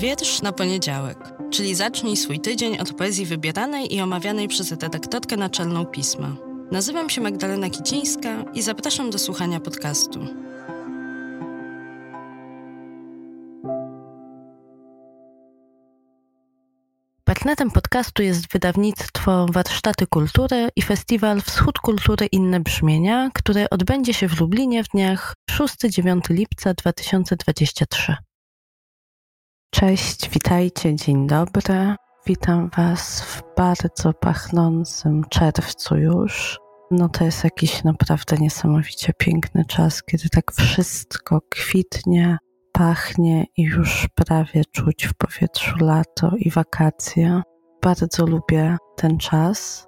Wiersz na poniedziałek, czyli zacznij swój tydzień od poezji wybieranej i omawianej przez redaktorkę naczelną pisma. Nazywam się Magdalena Kicińska i zapraszam do słuchania podcastu. Partnerem podcastu jest wydawnictwo Warsztaty Kultury i festiwal Wschód Kultury Inne Brzmienia, który odbędzie się w Lublinie w dniach 6-9 lipca 2023. Cześć, witajcie, dzień dobry. Witam Was w bardzo pachnącym czerwcu już. No to jest jakiś naprawdę niesamowicie piękny czas, kiedy tak wszystko kwitnie, pachnie i już prawie czuć w powietrzu lato i wakacje. Bardzo lubię ten czas.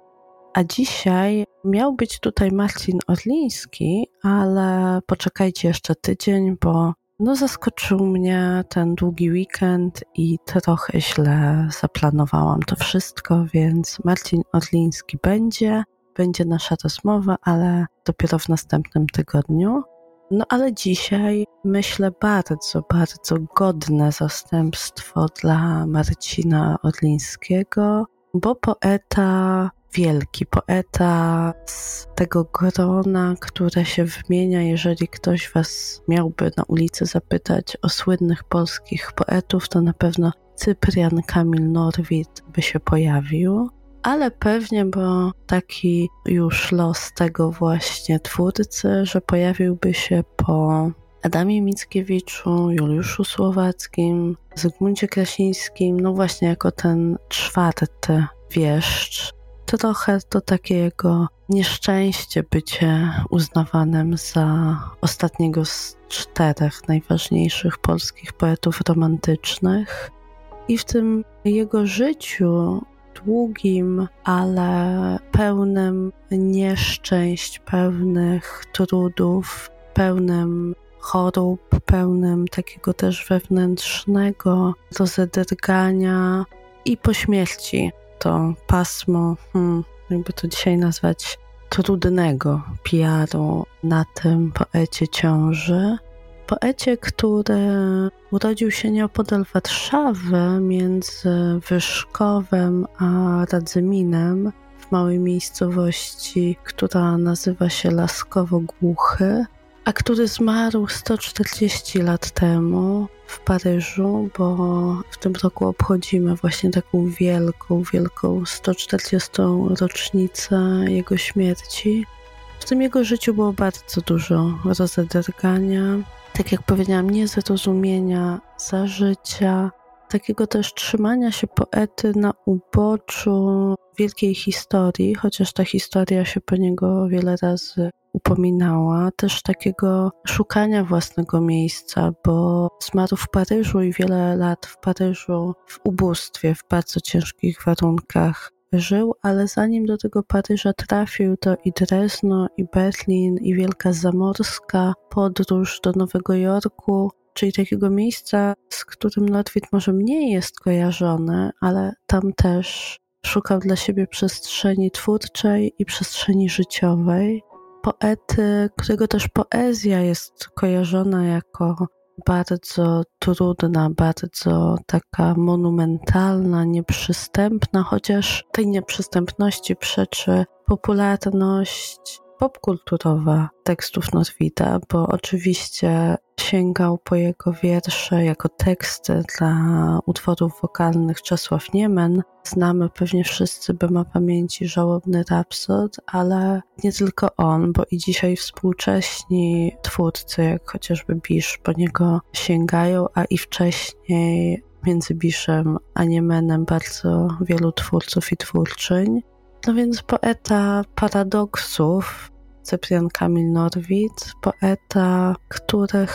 A dzisiaj miał być tutaj Marcin Orliński, ale poczekajcie jeszcze tydzień, bo no zaskoczył mnie ten długi weekend i trochę źle zaplanowałam to wszystko, więc Marcin Orliński będzie, będzie nasza rozmowa, ale dopiero w następnym tygodniu. No ale dzisiaj myślę bardzo, bardzo godne zastępstwo dla Marcina Orlińskiego, bo poeta wielki poeta z tego grona, które się wymienia, jeżeli ktoś was miałby na ulicy zapytać o słynnych polskich poetów, to na pewno Cyprian Kamil Norwid by się pojawił. Ale pewnie, bo taki już los tego właśnie twórcy, że pojawiłby się po Adamie Mickiewiczu, Juliuszu Słowackim, Zygmuncie Krasińskim, no właśnie jako ten czwarty wieszcz trochę to takie jego nieszczęście bycie uznawanym za ostatniego z czterech najważniejszych polskich poetów romantycznych. I w tym jego życiu długim, ale pełnym nieszczęść, pełnych trudów, pełnym chorób, pełnym takiego też wewnętrznego rozedrgania i po śmierci to pasmo, hmm, jakby to dzisiaj nazwać, trudnego PR-u na tym poecie ciąży. Poecie, który urodził się nieopodal Warszawy między Wyszkowem a Radzyminem w małej miejscowości, która nazywa się Laskowo Głuchy a który zmarł 140 lat temu w Paryżu, bo w tym roku obchodzimy właśnie taką wielką, wielką 140. rocznicę jego śmierci. W tym jego życiu było bardzo dużo rozedergania, tak jak powiedziałam, niezrozumienia za życia, takiego też trzymania się poety na uboczu wielkiej historii, chociaż ta historia się po niego wiele razy upominała, też takiego szukania własnego miejsca, bo zmarł w Paryżu i wiele lat w Paryżu w ubóstwie, w bardzo ciężkich warunkach żył, ale zanim do tego Paryża trafił, to i Drezno, i Berlin, i Wielka Zamorska, podróż do Nowego Jorku, czyli takiego miejsca, z którym Norwid może mniej jest kojarzony, ale tam też szukał dla siebie przestrzeni twórczej i przestrzeni życiowej. Poety, którego też poezja jest kojarzona jako bardzo trudna, bardzo taka monumentalna, nieprzystępna, chociaż tej nieprzystępności przeczy popularność popkulturowa tekstów Norwida, bo oczywiście sięgał po jego wiersze jako teksty dla utworów wokalnych Czesław Niemen. Znamy pewnie wszyscy, by ma pamięci żałobny rapsod, ale nie tylko on, bo i dzisiaj współcześni twórcy, jak chociażby Bisz, po niego sięgają, a i wcześniej między Biszem a Niemenem bardzo wielu twórców i twórczyń. No więc poeta paradoksów, Cyprian Kamil Norwid, poeta, który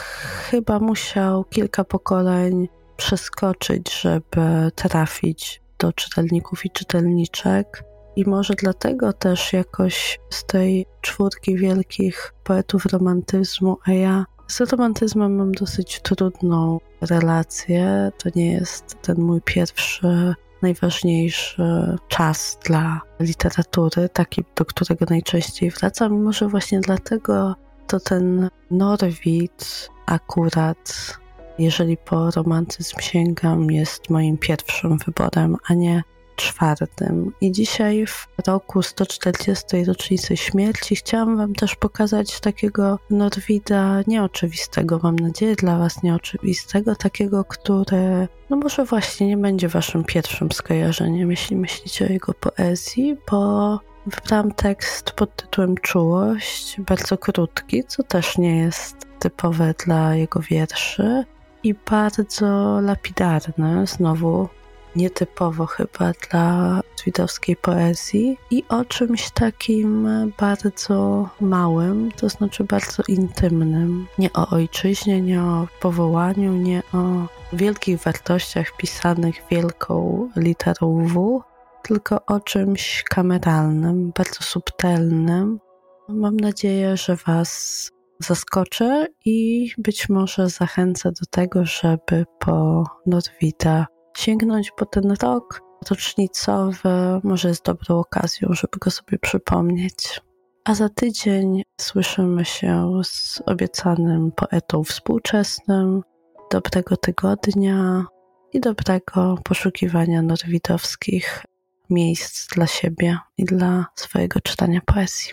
chyba musiał kilka pokoleń przeskoczyć, żeby trafić do czytelników i czytelniczek. I może dlatego też jakoś z tej czwórki wielkich poetów romantyzmu, a ja z romantyzmem mam dosyć trudną relację. To nie jest ten mój pierwszy najważniejszy czas dla literatury, taki, do którego najczęściej wracam. Może właśnie dlatego to ten Norwid akurat jeżeli po romantyzm sięgam, jest moim pierwszym wyborem, a nie czwartym. I dzisiaj w roku 140. rocznicy śmierci chciałam Wam też pokazać takiego Norwida nieoczywistego, mam nadzieję dla Was nieoczywistego, takiego, który no może właśnie nie będzie Waszym pierwszym skojarzeniem, jeśli myślicie o jego poezji, bo wybrałam tekst pod tytułem Czułość, bardzo krótki, co też nie jest typowe dla jego wierszy i bardzo lapidarny, znowu nietypowo chyba dla swidowskiej poezji i o czymś takim bardzo małym, to znaczy bardzo intymnym. Nie o ojczyźnie, nie o powołaniu, nie o wielkich wartościach pisanych wielką literą W, tylko o czymś kameralnym, bardzo subtelnym. Mam nadzieję, że Was zaskoczę i być może zachęcę do tego, żeby po Norwida sięgnąć po ten rok rocznicowy, może jest dobrą okazją, żeby go sobie przypomnieć. A za tydzień słyszymy się z obiecanym poetą współczesnym. Dobrego tygodnia i dobrego poszukiwania norwidowskich miejsc dla siebie i dla swojego czytania poezji.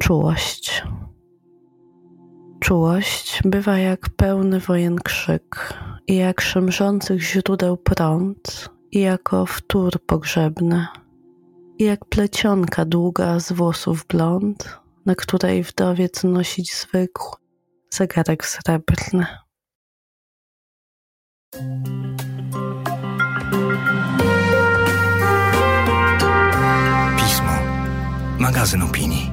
Czułość. Czułość bywa jak pełny wojen krzyk i jak szemrzących źródeł prąd i jako wtór pogrzebny i jak plecionka długa z włosów blond, na której wdowiec nosić zwykł zegarek srebrny. Pismo. Magazyn opinii.